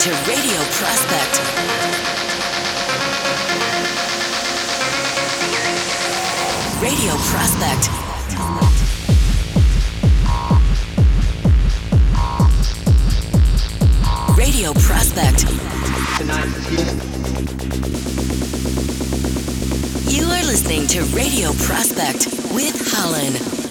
to Radio Prospect. Radio Prospect. Radio Prospect. You are listening to Radio Prospect with Hollen.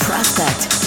Prospect.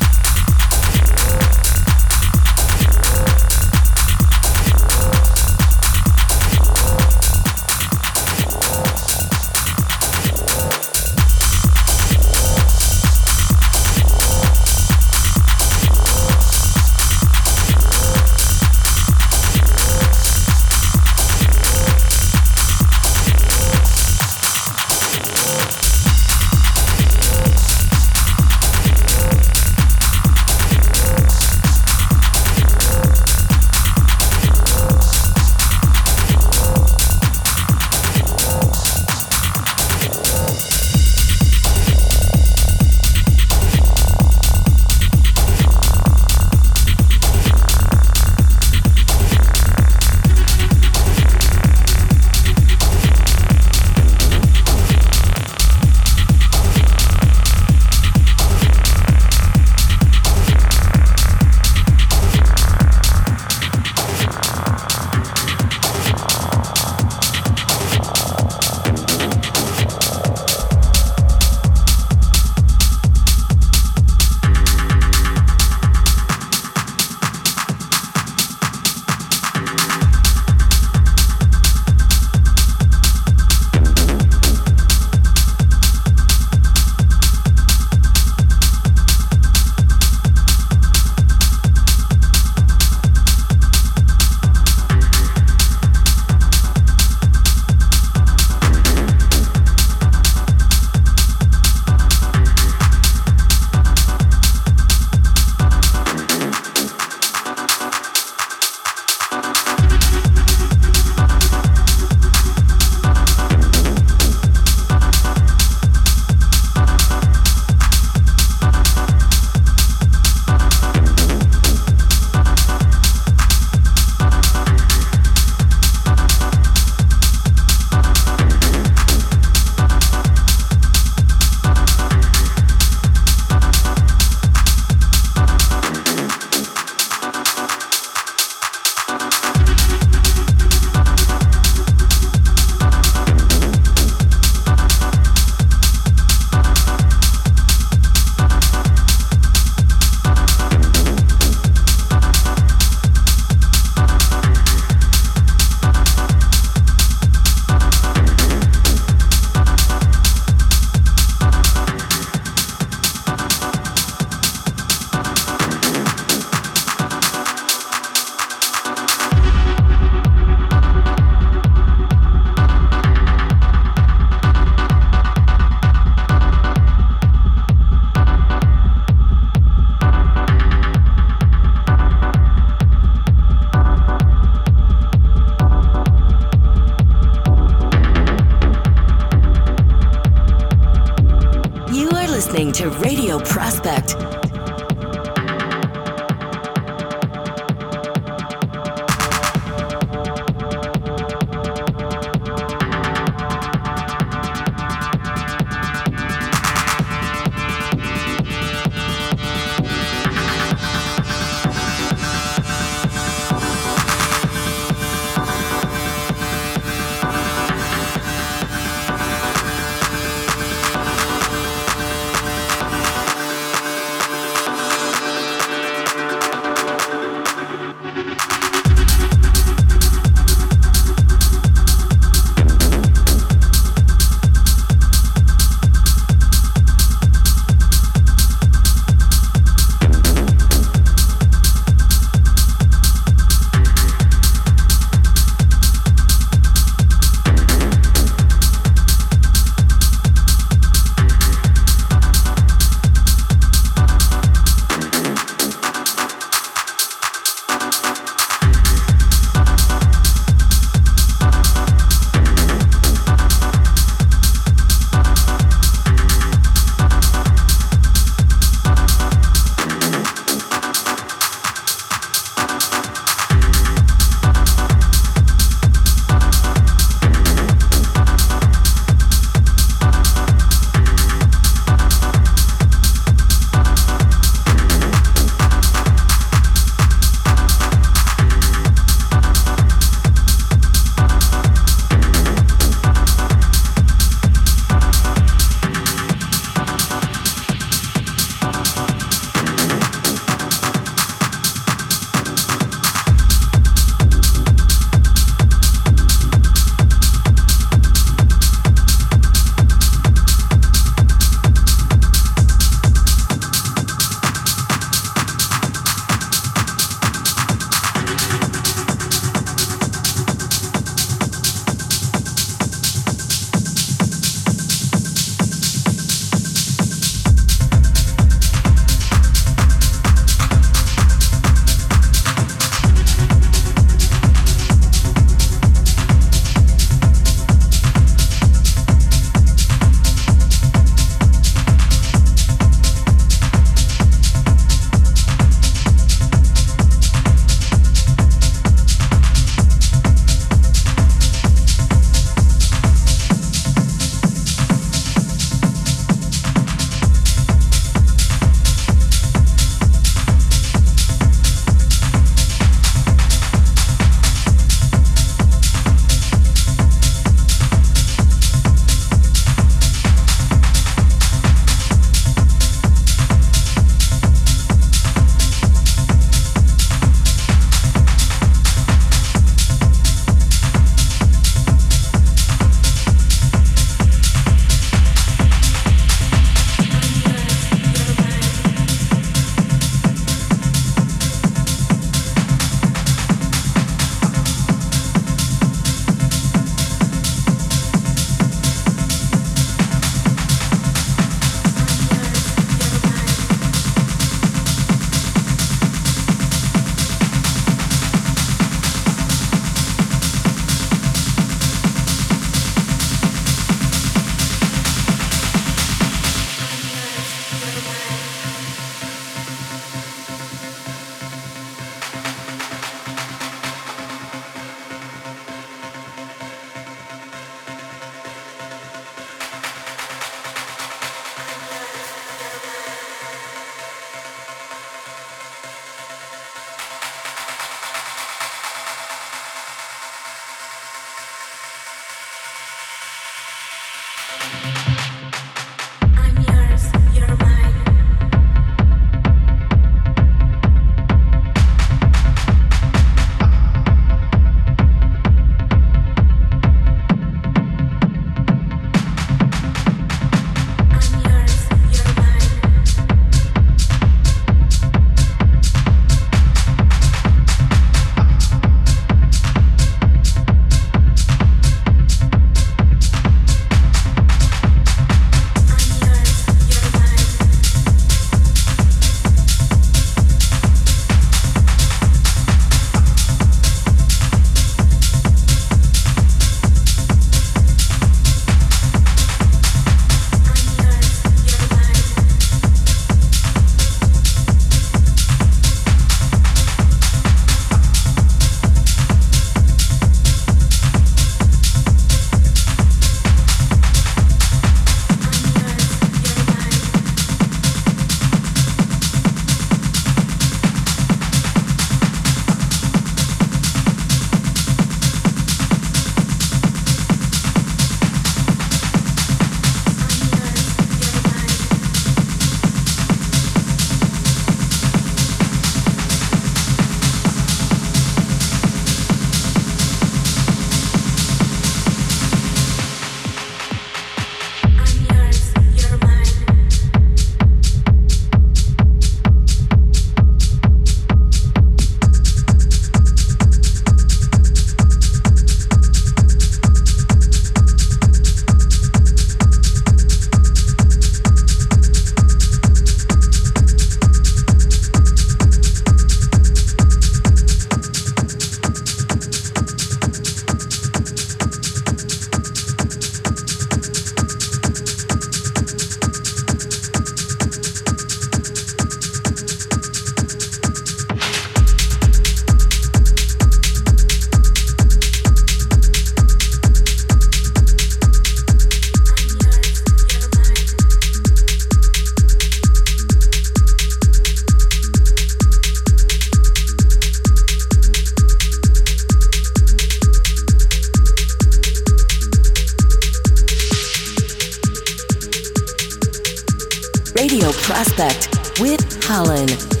Radio Prospect with Hollen.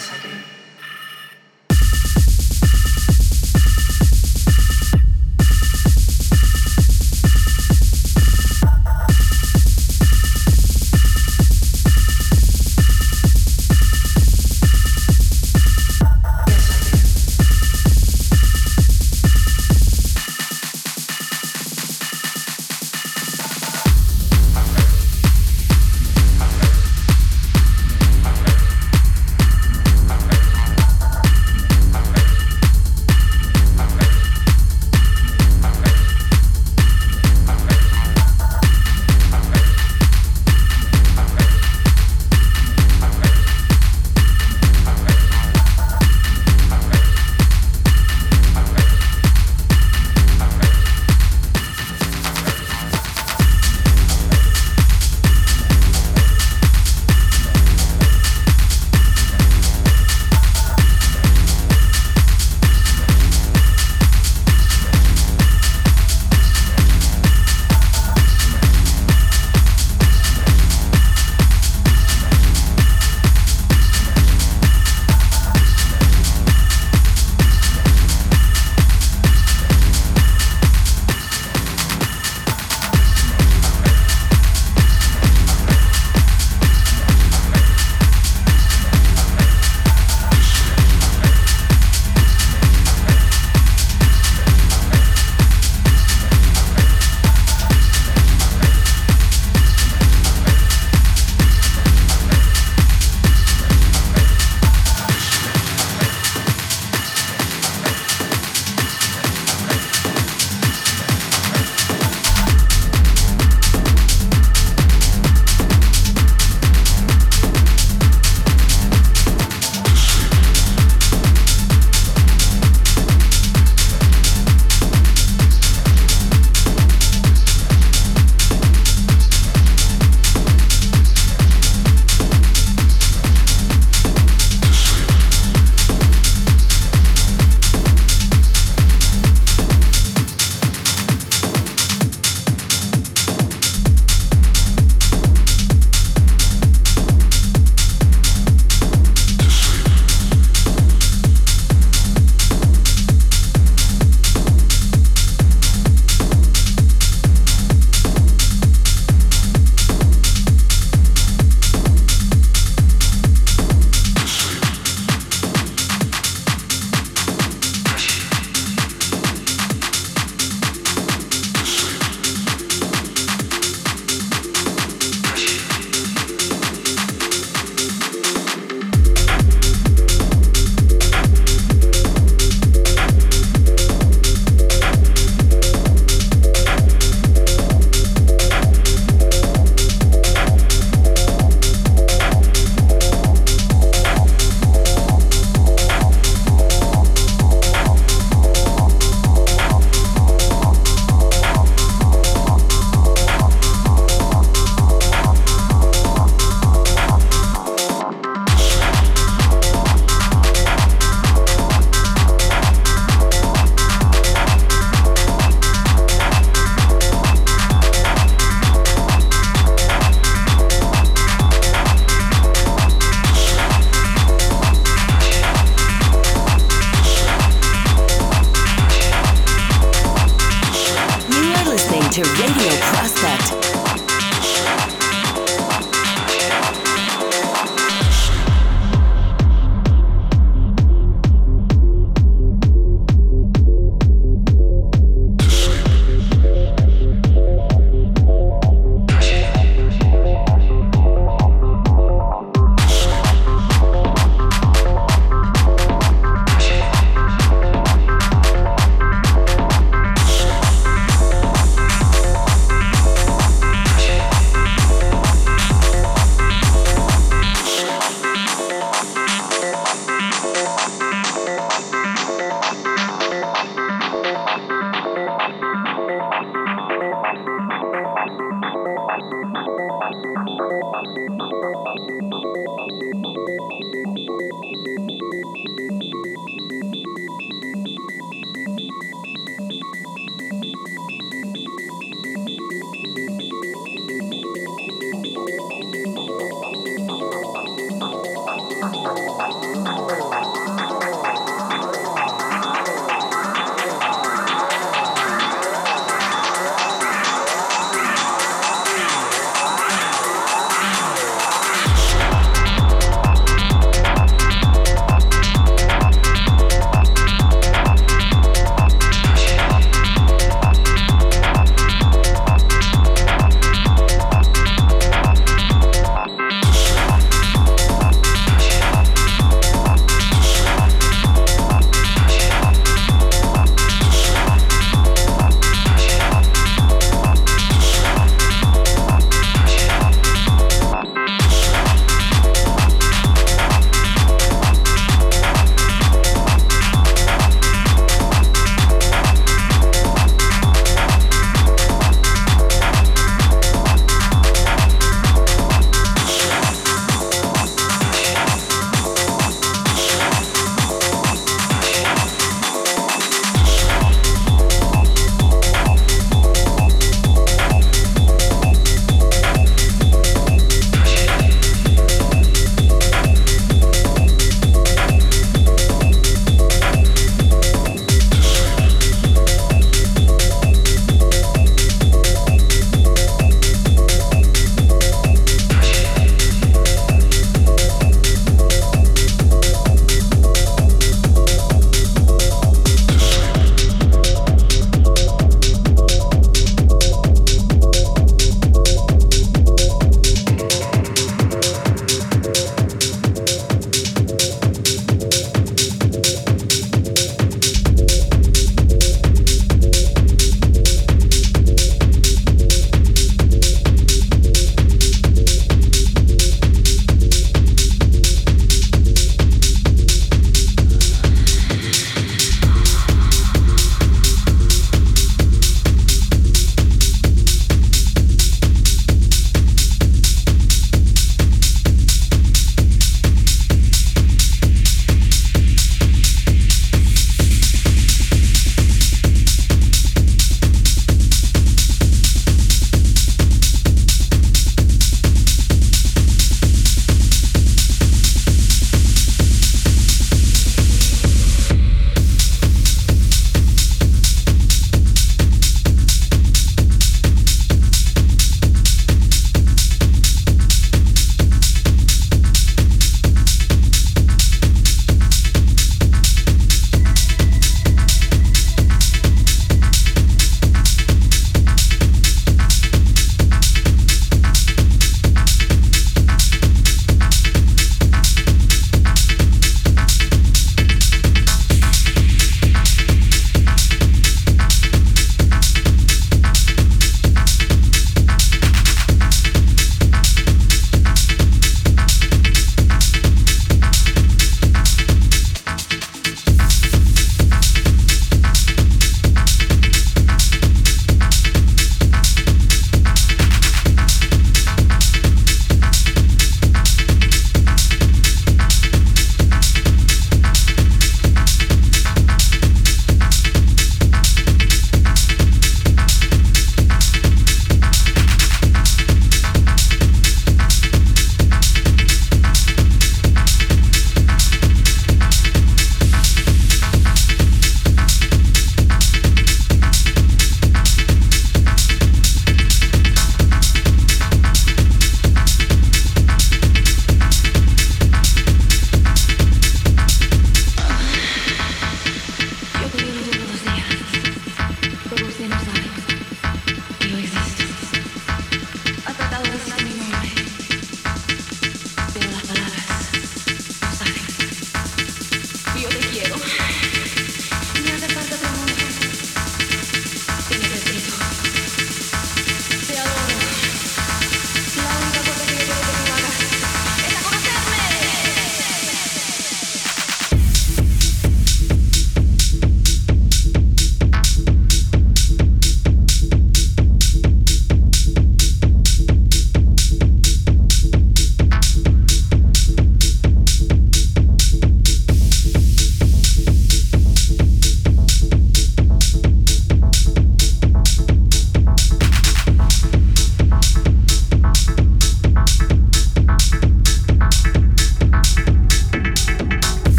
second.